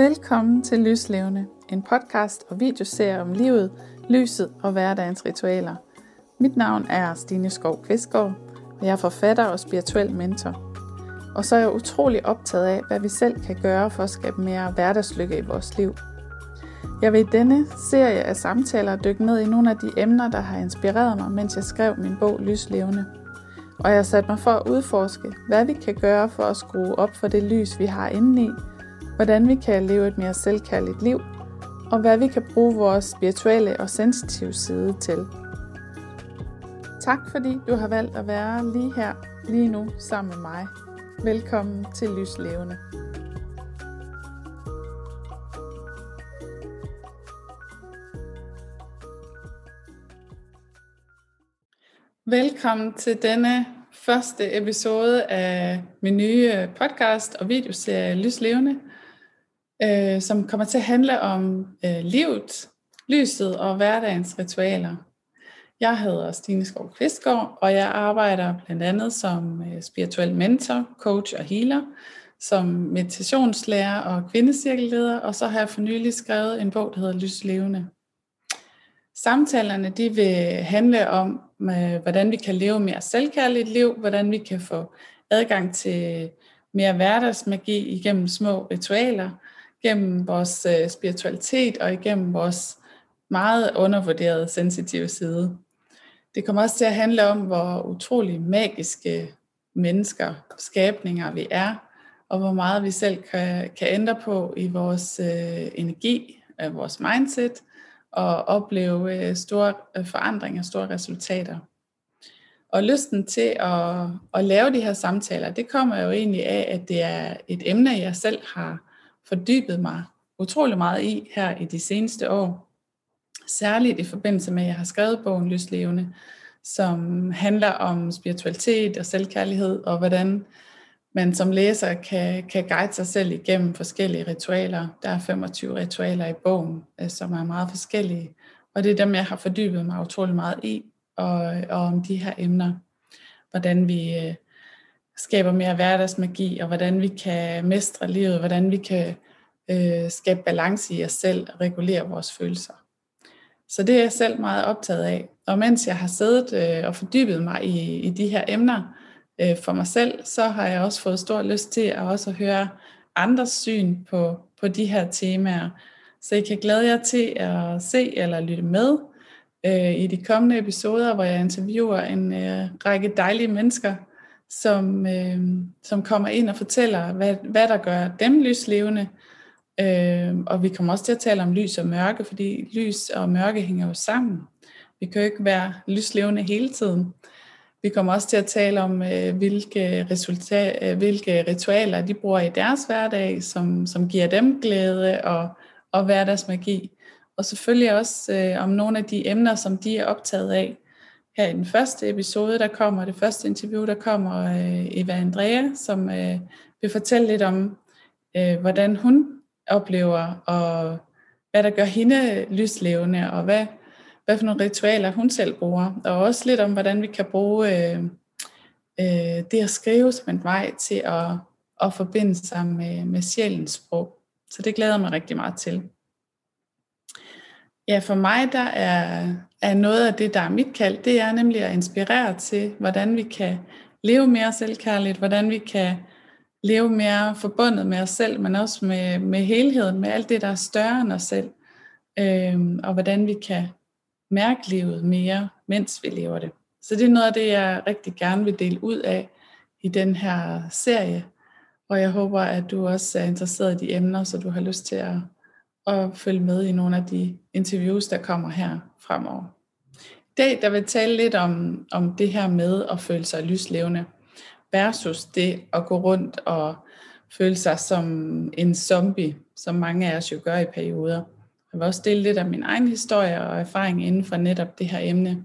Velkommen til Lyslevende, en podcast og videoserie om livet, lyset og hverdagens ritualer. Mit navn er Stine Skov Kvistgaard, og jeg er forfatter og spirituel mentor. Og så er jeg utrolig optaget af, hvad vi selv kan gøre for at skabe mere hverdagslykke i vores liv. Jeg vil i denne serie af samtaler dykke ned i nogle af de emner, der har inspireret mig, mens jeg skrev min bog Lyslevende. Og jeg har sat mig for at udforske, hvad vi kan gøre for at skrue op for det lys, vi har indeni, hvordan vi kan leve et mere selvkærligt liv, og hvad vi kan bruge vores spirituelle og sensitive side til. Tak fordi du har valgt at være lige her, lige nu, sammen med mig. Velkommen til Lyslevende. Velkommen til denne første episode af min nye podcast og videoserie Lyslevende øh, som kommer til at handle om øh, livet, lyset og hverdagens ritualer. Jeg hedder Stine Skov Kvistgaard, og jeg arbejder blandt andet som øh, spirituel mentor, coach og healer, som meditationslærer og kvindecirkelleder, og så har jeg for nylig skrevet en bog, der hedder Lys Levende. Samtalerne de vil handle om, øh, hvordan vi kan leve mere selvkærligt liv, hvordan vi kan få adgang til mere hverdagsmagi igennem små ritualer, gennem vores øh, spiritualitet og igennem vores meget undervurderede sensitive side. Det kommer også til at handle om, hvor utrolig magiske mennesker, skabninger vi er, og hvor meget vi selv kan, kan ændre på i vores øh, energi, øh, vores mindset, og opleve øh, store øh, forandringer, store resultater. Og lysten til at, at lave de her samtaler, det kommer jo egentlig af, at det er et emne, jeg selv har fordybet mig utrolig meget i her i de seneste år. Særligt i forbindelse med, at jeg har skrevet bogen Lyslevende, som handler om spiritualitet og selvkærlighed, og hvordan man som læser kan, kan guide sig selv igennem forskellige ritualer. Der er 25 ritualer i bogen, øh, som er meget forskellige, og det er dem, jeg har fordybet mig utrolig meget i, og, og om de her emner. Hvordan vi øh, skaber mere hverdagsmagi, og hvordan vi kan mestre livet, hvordan vi kan øh, skabe balance i os selv og regulere vores følelser. Så det er jeg selv meget optaget af. Og mens jeg har siddet øh, og fordybet mig i, i de her emner øh, for mig selv, så har jeg også fået stor lyst til at også høre andres syn på, på de her temaer. Så I kan glæde jer til at se eller lytte med øh, i de kommende episoder, hvor jeg interviewer en øh, række dejlige mennesker, som, øh, som kommer ind og fortæller, hvad, hvad der gør dem lyslevende. Øh, og vi kommer også til at tale om lys og mørke, fordi lys og mørke hænger jo sammen. Vi kan jo ikke være lyslevende hele tiden. Vi kommer også til at tale om, øh, hvilke, resultat, øh, hvilke ritualer de bruger i deres hverdag, som, som giver dem glæde og, og hverdagsmagi. Og selvfølgelig også øh, om nogle af de emner, som de er optaget af her i den første episode, der kommer, det første interview, der kommer øh, Eva Andrea, som øh, vil fortælle lidt om, øh, hvordan hun oplever, og hvad der gør hende lyslevende, og hvad, hvad for nogle ritualer hun selv bruger, og også lidt om, hvordan vi kan bruge øh, øh, det at skrive som en vej til at, at forbinde sig med, med sjælens sprog. Så det glæder mig rigtig meget til. Ja, for mig der er, er noget af det, der er mit kald, det er nemlig at inspirere til, hvordan vi kan leve mere selvkærligt, hvordan vi kan leve mere forbundet med os selv, men også med, med helheden, med alt det, der er større end os selv, øhm, og hvordan vi kan mærke livet mere, mens vi lever det. Så det er noget af det, jeg rigtig gerne vil dele ud af i den her serie, og jeg håber, at du også er interesseret i de emner, så du har lyst til at og følge med i nogle af de interviews, der kommer her fremover. I dag der vil tale lidt om, om det her med at føle sig lyslevende versus det at gå rundt og føle sig som en zombie, som mange af os jo gør i perioder. Jeg vil også dele lidt af min egen historie og erfaring inden for netop det her emne.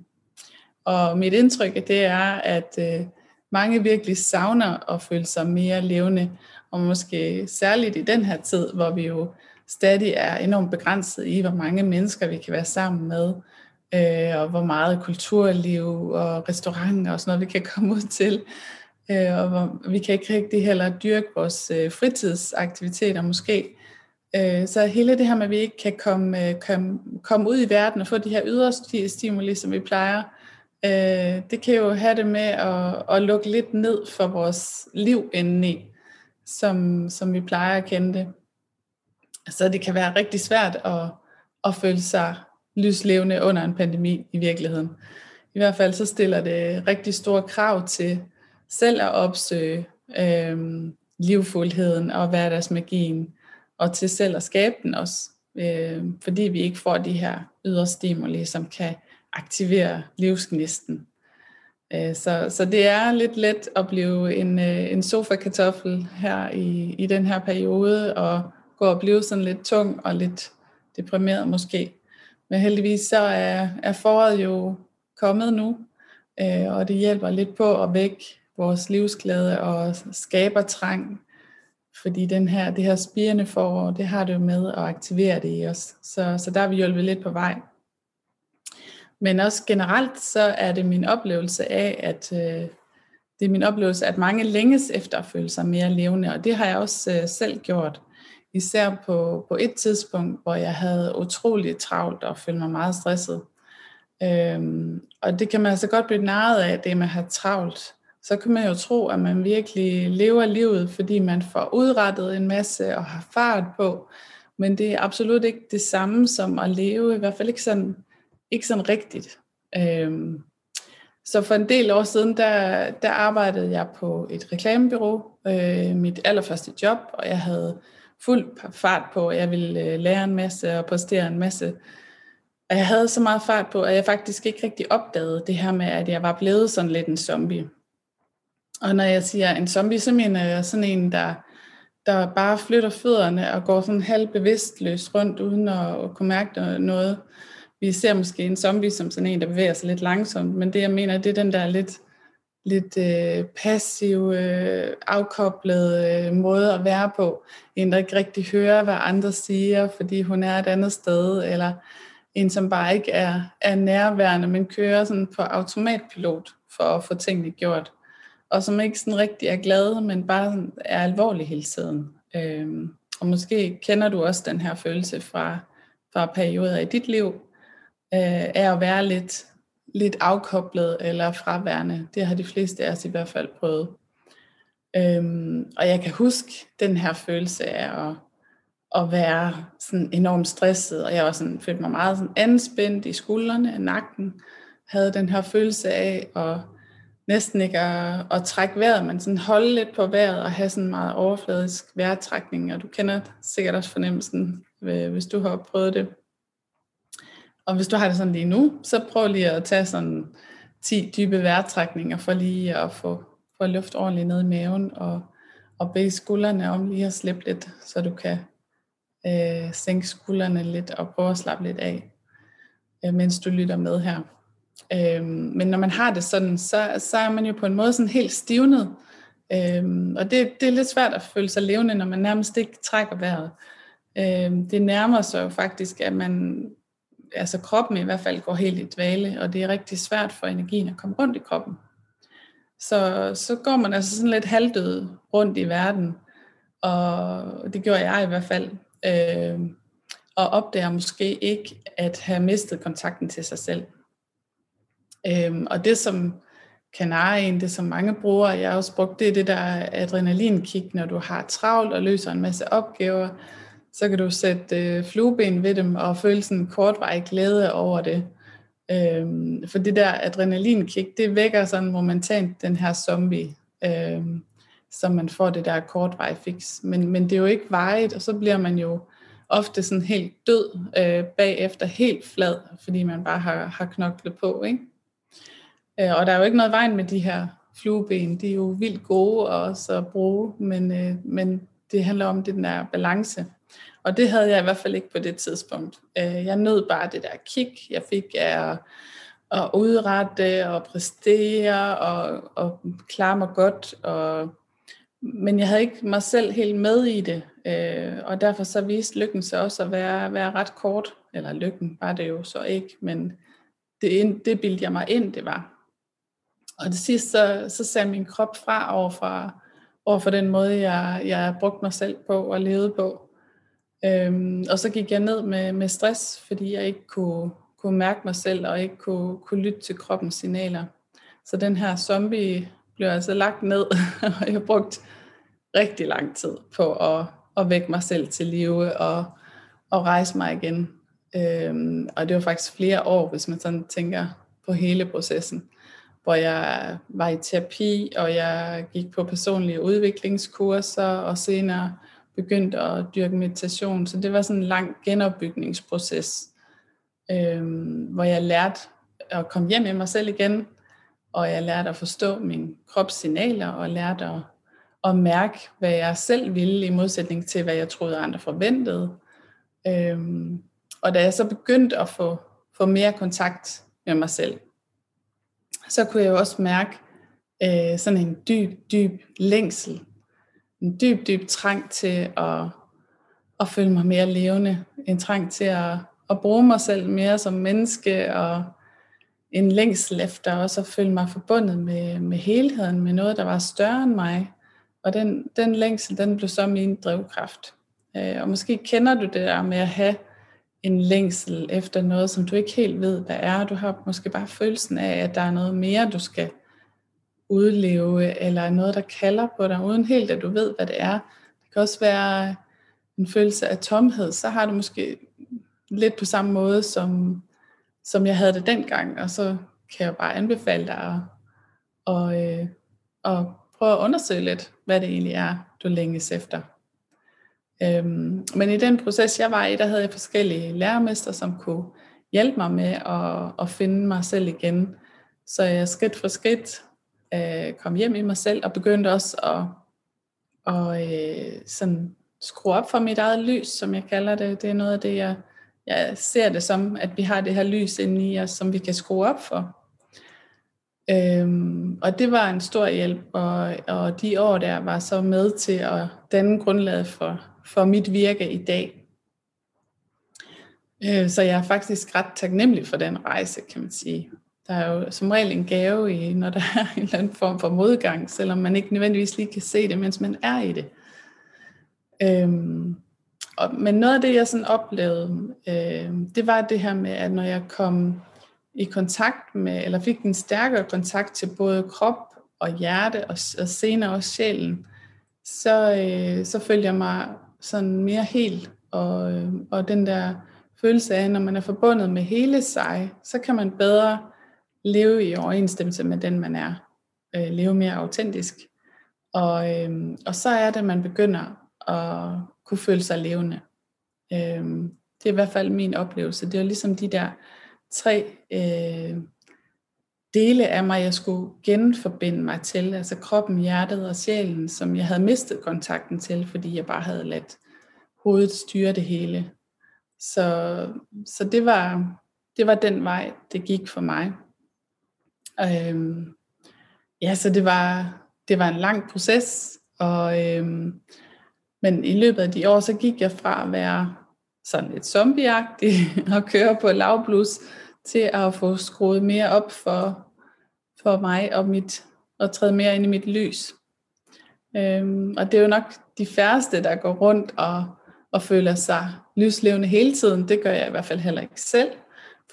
Og mit indtryk det er, at øh, mange virkelig savner at føle sig mere levende, og måske særligt i den her tid, hvor vi jo stadig er enormt begrænset i, hvor mange mennesker vi kan være sammen med, øh, og hvor meget kulturliv og restauranter og sådan noget, vi kan komme ud til. Øh, og hvor, vi kan ikke rigtig heller dyrke vores øh, fritidsaktiviteter måske Øh, så hele det her med, at vi ikke kan komme, øh, komme, komme ud i verden og få de her ydre stimuli, som vi plejer, øh, det kan jo have det med at, at lukke lidt ned for vores liv indeni, som, som vi plejer at kende det. Så det kan være rigtig svært at, at føle sig lyslevende under en pandemi i virkeligheden. I hvert fald så stiller det rigtig store krav til selv at opsøge øh, livfuldheden og hverdagsmagien, og til selv at skabe den også, øh, fordi vi ikke får de her ydre stimuli, som kan aktivere livsgnisten. Øh, så, så det er lidt let at blive en, øh, en sofa-kartoffel her i, i den her periode, og på og blive sådan lidt tung og lidt deprimeret måske. Men heldigvis så er, er foråret jo kommet nu, øh, og det hjælper lidt på at vække vores livsglæde og skaber trang fordi den her, det her spirende forår, det har det jo med at aktivere det i os. Så, så der er vi hjulpet lidt på vej. Men også generelt, så er det min oplevelse af, at øh, det er min oplevelse, at mange længes efter at føle sig mere levende, og det har jeg også øh, selv gjort. Især på, på et tidspunkt, hvor jeg havde utrolig travlt og følte mig meget stresset. Øhm, og det kan man altså godt blive narret af, det med at have travlt så kan man jo tro, at man virkelig lever livet, fordi man får udrettet en masse og har fart på. Men det er absolut ikke det samme som at leve, i hvert fald ikke sådan, ikke sådan rigtigt. Øhm, så for en del år siden, der, der arbejdede jeg på et reklamebyrå, øh, mit allerførste job, og jeg havde fuld fart på, jeg ville øh, lære en masse og præstere en masse. Og jeg havde så meget fart på, at jeg faktisk ikke rigtig opdagede det her med, at jeg var blevet sådan lidt en zombie. Og når jeg siger en zombie, så mener jeg sådan en, der, der bare flytter fødderne og går sådan halvbevidstløst rundt, uden at, at kunne mærke noget. Vi ser måske en zombie som sådan en, der bevæger sig lidt langsomt, men det jeg mener, det er den der lidt, lidt øh, passiv, øh, afkoblet øh, måde at være på. En, der ikke rigtig hører, hvad andre siger, fordi hun er et andet sted, eller en, som bare ikke er, er nærværende, men kører sådan på automatpilot for at få tingene gjort og som ikke sådan rigtig er glad, men bare er alvorlig hele tiden. Øhm, og måske kender du også den her følelse fra, fra perioder i dit liv, øh, af at være lidt, lidt afkoblet eller fraværende. Det har de fleste af os i hvert fald prøvet. Øhm, og jeg kan huske den her følelse af at, at være sådan enormt stresset, og jeg var sådan, følte mig meget sådan anspændt i skuldrene, nakken, havde den her følelse af at næsten ikke at, at trække vejret, men sådan holde lidt på vejret og have sådan meget overfladisk vejrtrækning, og du kender sikkert også fornemmelsen, øh, hvis du har prøvet det. Og hvis du har det sådan lige nu, så prøv lige at tage sådan 10 dybe vejrtrækninger for lige at få, få luft ordentligt ned i maven, og, og bede skuldrene om lige at slippe lidt, så du kan øh, sænke skuldrene lidt og prøve at slappe lidt af, øh, mens du lytter med her. Øh, men når man har det sådan, så, så er man jo på en måde sådan helt stivnet. Øhm, og det, det er lidt svært at føle sig levende, når man nærmest ikke trækker vejret. Øhm, det nærmer sig jo faktisk, at man, altså kroppen i hvert fald går helt i dvale, og det er rigtig svært for energien at komme rundt i kroppen. Så, så går man altså sådan lidt halvdød rundt i verden, og det gjorde jeg i hvert fald. øh, og opdager måske ikke at have mistet kontakten til sig selv. Øh, og det som kanarien, det som mange bruger, jeg har også brugt, det er det der adrenalinkick, når du har travlt og løser en masse opgaver, så kan du sætte øh, flueben ved dem og føle sådan en kortvarig glæde over det. Øhm, for det der adrenalinkick, det vækker sådan momentant den her zombie, øhm, så man får det der kortvarig fix. Men, men det er jo ikke vejet, og så bliver man jo ofte sådan helt død øh, bagefter, helt flad, fordi man bare har, har knoklet på, ikke? Øh, og der er jo ikke noget vejen med de her flueben. De er jo vildt gode også at bruge, men, øh, men det handler om den der balance. Og det havde jeg i hvert fald ikke på det tidspunkt. Øh, jeg nød bare det der kick, jeg fik af at udrette og præstere og, og klare mig godt. Og, men jeg havde ikke mig selv helt med i det, øh, og derfor så viste lykken sig også at være, være ret kort. Eller lykken var det jo så ikke, men det, det bildte jeg mig ind, det var. Og det sidste, så, så sagde min krop fra over for, over for den måde, jeg, jeg brugte mig selv på og levede på. Øhm, og så gik jeg ned med, med stress, fordi jeg ikke kunne, kunne mærke mig selv, og ikke kunne, kunne lytte til kroppens signaler. Så den her zombie blev altså lagt ned, og jeg brugt rigtig lang tid på at, at vække mig selv til live og, og rejse mig igen. Øhm, og det var faktisk flere år, hvis man sådan tænker på hele processen, hvor jeg var i terapi, og jeg gik på personlige udviklingskurser, og senere begyndte at dyrke meditation. Så det var sådan en lang genopbygningsproces, øh, hvor jeg lærte at komme hjem i mig selv igen, og jeg lærte at forstå mine kropssignaler, og lærte at, at mærke, hvad jeg selv ville, i modsætning til, hvad jeg troede, andre forventede. Øhm, og da jeg så begyndte at få, få mere kontakt med mig selv, så kunne jeg jo også mærke øh, sådan en dyb, dyb længsel. En dyb, dyb trang til at, at føle mig mere levende. En trang til at, at bruge mig selv mere som menneske, og en længsel efter også at føle mig forbundet med, med helheden, med noget, der var større end mig. Og den, den længsel, den blev så min drivkraft. Øh, og måske kender du det der med at have en længsel efter noget, som du ikke helt ved, hvad er. Du har måske bare følelsen af, at der er noget mere, du skal udleve, eller noget, der kalder på dig, uden helt at du ved, hvad det er. Det kan også være en følelse af tomhed. Så har du måske lidt på samme måde, som, som jeg havde det dengang, og så kan jeg bare anbefale dig at, og, øh, og prøve at undersøge lidt, hvad det egentlig er, du længes efter. Øhm, men i den proces, jeg var i, der havde jeg forskellige lærermester, som kunne hjælpe mig med at, at finde mig selv igen. Så jeg skridt for skridt øh, kom hjem i mig selv, og begyndte også at, og, øh, sådan skrue op for mit eget lys, som jeg kalder det. Det er noget af det, jeg, jeg ser det som, at vi har det her lys inde i os, som vi kan skrue op for. Øhm, og det var en stor hjælp, og, og de år der var så med til at danne grundlaget for, for mit virke i dag. Øh, så jeg er faktisk ret taknemmelig for den rejse, kan man sige. Der er jo som regel en gave i, når der er en eller anden form for modgang, selvom man ikke nødvendigvis lige kan se det, mens man er i det. Øhm, og, men noget af det, jeg sådan oplevede, øhm, det var det her med, at når jeg kom i kontakt med, eller fik en stærkere kontakt til både krop og hjerte, og, og senere også sjælen, så, øh, så følte jeg mig sådan mere helt, og, øh, og den der følelse af, når man er forbundet med hele sig, så kan man bedre leve i overensstemmelse med den, man er. Øh, leve mere autentisk. Og, øh, og så er det, man begynder at kunne føle sig levende. Øh, det er i hvert fald min oplevelse. Det er ligesom de der tre øh, dele af mig, jeg skulle genforbinde mig til, altså kroppen, hjertet og sjælen, som jeg havde mistet kontakten til, fordi jeg bare havde ladt hovedet styre det hele. Så, så det, var, det var den vej, det gik for mig. Øhm, ja, så det var, det var en lang proces, og, øhm, men i løbet af de år, så gik jeg fra at være sådan lidt zombieagtig og køre på lavblus, til at få skruet mere op for, for mig og mit, og træde mere ind i mit lys. Øhm, og det er jo nok de færreste, der går rundt og, og føler sig lyslevende hele tiden. Det gør jeg i hvert fald heller ikke selv,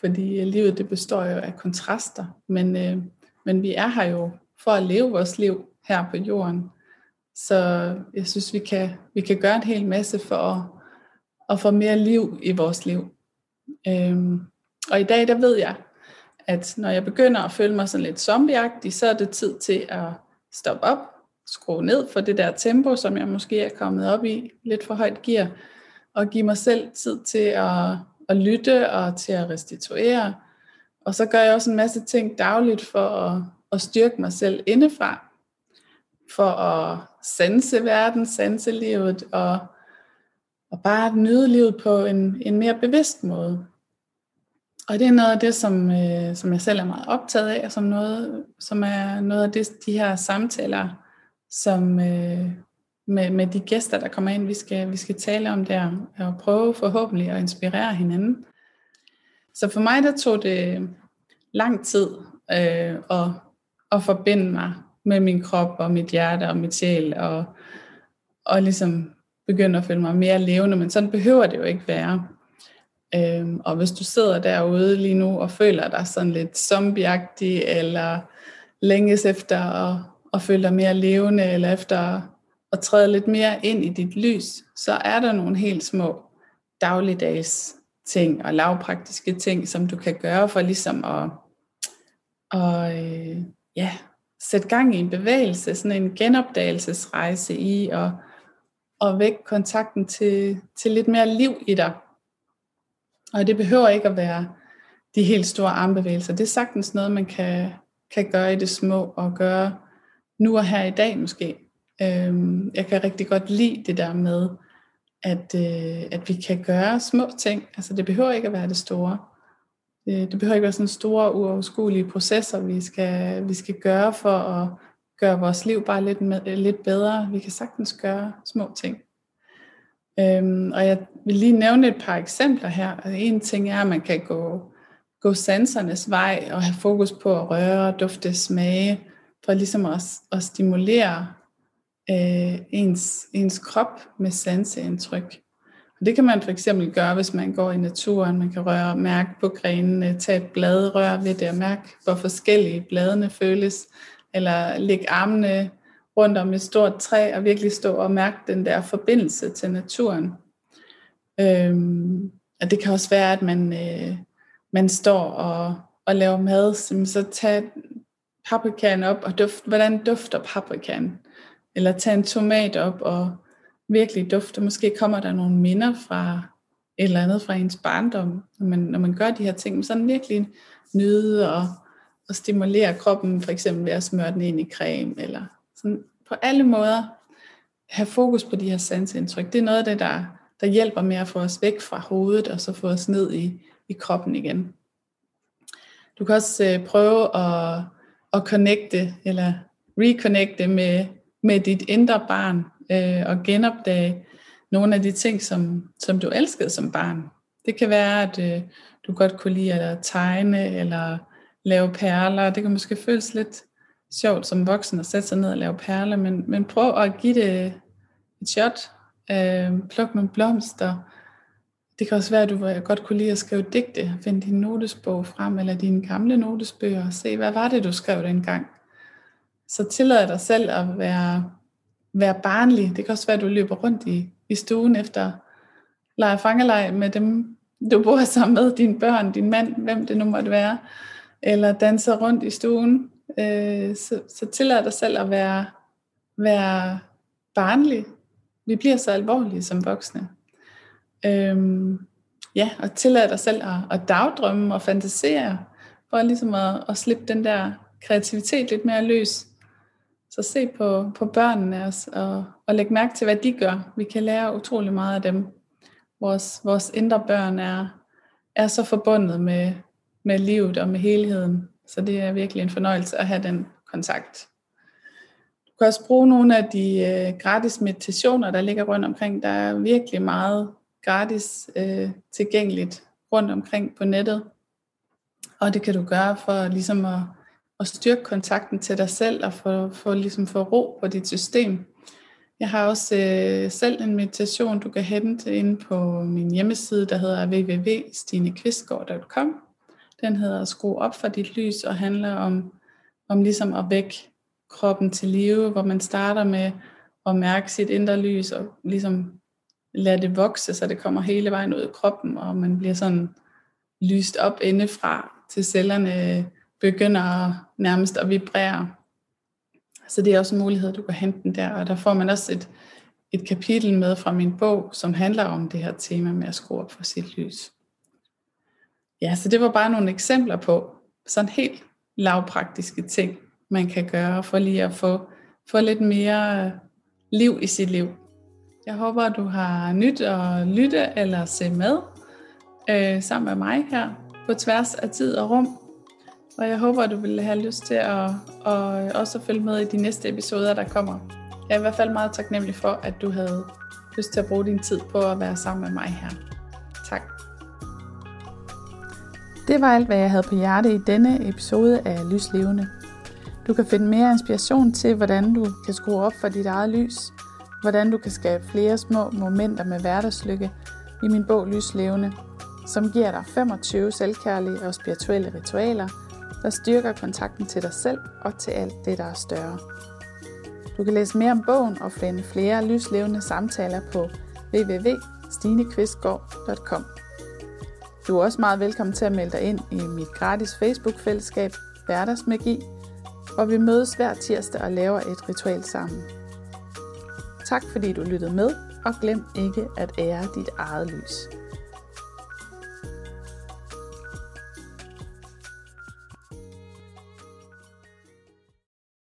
fordi øh, livet det består jo af kontraster. Men, øh, men vi er her jo for at leve vores liv her på jorden. Så jeg synes, vi kan, vi kan gøre en hel masse for at, at få mere liv i vores liv. Øhm, og i dag, der ved jeg, at når jeg begynder at føle mig sådan lidt zombieagtig, så er det tid til at stoppe op, skrue ned for det der tempo, som jeg måske er kommet op i, lidt for højt gear, og give mig selv tid til at, at lytte og til at restituere. Og så gør jeg også en masse ting dagligt for at, at styrke mig selv indefra, for at sanse verden, sanse livet, og, og bare nyde livet på en, en mere bevidst måde. Og det er noget af det, som, øh, som jeg selv er meget optaget af, og som, noget, som er noget af det, de her samtaler, som øh, med, med de gæster, der kommer ind, vi skal, vi skal tale om der, og prøve forhåbentlig at inspirere hinanden. Så for mig, der tog det lang tid øh, at, at forbinde mig med min krop og mit hjerte og mit sjæl, og, og ligesom begynde at føle mig mere levende, men sådan behøver det jo ikke være. Øhm, og hvis du sidder derude lige nu og føler dig sådan lidt zombieagtig, eller længes efter at, at føle dig mere levende, eller efter og træde lidt mere ind i dit lys, så er der nogle helt små dagligdags ting og lavpraktiske ting, som du kan gøre for ligesom at, og, øh, ja, sætte gang i en bevægelse, sådan en genopdagelsesrejse i og, og vække kontakten til, til lidt mere liv i dig. Og det behøver ikke at være de helt store armbevægelser. Det er sagtens noget, man kan, kan gøre i det små og gøre nu og her i dag måske. Øhm, jeg kan rigtig godt lide det der med, at, øh, at vi kan gøre små ting. Altså det behøver ikke at være det store. Det, det behøver ikke være sådan store, uoverskuelige processer, vi skal, vi skal gøre for at gøre vores liv bare lidt, med, lidt bedre. Vi kan sagtens gøre små ting. Øhm, og jeg vil lige nævne et par eksempler her. Altså, en ting er, at man kan gå, gå sansernes vej og have fokus på at røre, dufte, smage, for ligesom at, at stimulere øh, ens, ens krop med sanseindtryk. Og det kan man for eksempel gøre, hvis man går i naturen. Man kan røre mærke på grenene, tage et blad, røre ved det og mærke, hvor forskellige bladene føles. Eller lægge armene rundt om et stort træ og virkelig stå og mærke den der forbindelse til naturen. Øhm, og det kan også være, at man, øh, man står og, og laver mad, så tag paprikaen op og duft, hvordan dufter paprikaen? Eller tage en tomat op og virkelig dufte. Måske kommer der nogle minder fra et eller andet fra ens barndom, når man, når man gør de her ting. Sådan virkelig nyde og, og stimulere kroppen, for eksempel ved at smøre den ind i creme, eller sådan på alle måder have fokus på de her sansindtryk. Det er noget af det, der, der hjælper med at få os væk fra hovedet, og så få os ned i, i kroppen igen. Du kan også øh, prøve at, at connecte, eller reconnecte med, med dit indre barn, øh, og genopdage nogle af de ting, som, som du elskede som barn. Det kan være, at øh, du godt kunne lide at tegne eller lave perler. Det kan måske føles lidt sjovt som voksen at sætte sig ned og lave perler, men, men prøv at give det et shot. Øh, pluk nogle blomster. Det kan også være, at du godt kunne lide at skrive digte. Find din notesbog frem, eller dine gamle notesbøger, og se, hvad var det, du skrev dengang. Så tillad dig selv at være være barnlig. Det kan også være, at du løber rundt i, i stuen efter leger fangelej med dem, du bor sammen med, dine børn, din mand, hvem det nu måtte være, eller danser rundt i stuen. Øh, så, så tillad dig selv at være, være barnlig. Vi bliver så alvorlige som voksne. Øhm, ja, og tillad dig selv at, at dagdrømme og fantasere, for ligesom at, at slippe den der kreativitet lidt mere løs. Så se på, på børnene også, og, og læg mærke til, hvad de gør. Vi kan lære utrolig meget af dem. Vores, vores indre børn er, er så forbundet med, med livet og med helheden. Så det er virkelig en fornøjelse at have den kontakt. Du kan også bruge nogle af de øh, gratis meditationer, der ligger rundt omkring. Der er virkelig meget gratis øh, tilgængeligt rundt omkring på nettet. Og det kan du gøre for ligesom at at styrke kontakten til dig selv og få, få, ligesom få ro på dit system. Jeg har også øh, selv en meditation, du kan hente ind på min hjemmeside, der hedder www.stinekvistgaard.com. Den hedder Skru op for dit lys og handler om, om ligesom at vække kroppen til live, hvor man starter med at mærke sit indre lys og ligesom lade det vokse, så det kommer hele vejen ud i kroppen, og man bliver sådan lyst op indefra til cellerne begynder nærmest at vibrere. Så det er også en mulighed, du kan hente den der. Og der får man også et, et kapitel med fra min bog, som handler om det her tema med at skrue op for sit lys. Ja, så det var bare nogle eksempler på sådan helt lavpraktiske ting, man kan gøre for lige at få, få lidt mere liv i sit liv. Jeg håber, du har nyt at lytte eller se med øh, sammen med mig her på tværs af tid og rum. Og jeg håber, du vil have lyst til at, at øh, også følge med i de næste episoder, der kommer. Jeg er i hvert fald meget taknemmelig for, at du havde lyst til at bruge din tid på at være sammen med mig her. Tak. Det var alt, hvad jeg havde på hjerte i denne episode af Lyslevende. Du kan finde mere inspiration til, hvordan du kan skrue op for dit eget lys hvordan du kan skabe flere små momenter med hverdagslykke i min bog Lyslevende, som giver dig 25 selvkærlige og spirituelle ritualer, der styrker kontakten til dig selv og til alt det, der er større. Du kan læse mere om bogen og finde flere lyslevende samtaler på www.stinekvistgaard.com. Du er også meget velkommen til at melde dig ind i mit gratis Facebook-fællesskab Hverdagsmagi, hvor vi mødes hver tirsdag og laver et ritual sammen. Tak fordi du lyttede med, og glem ikke at ære dit eget lys.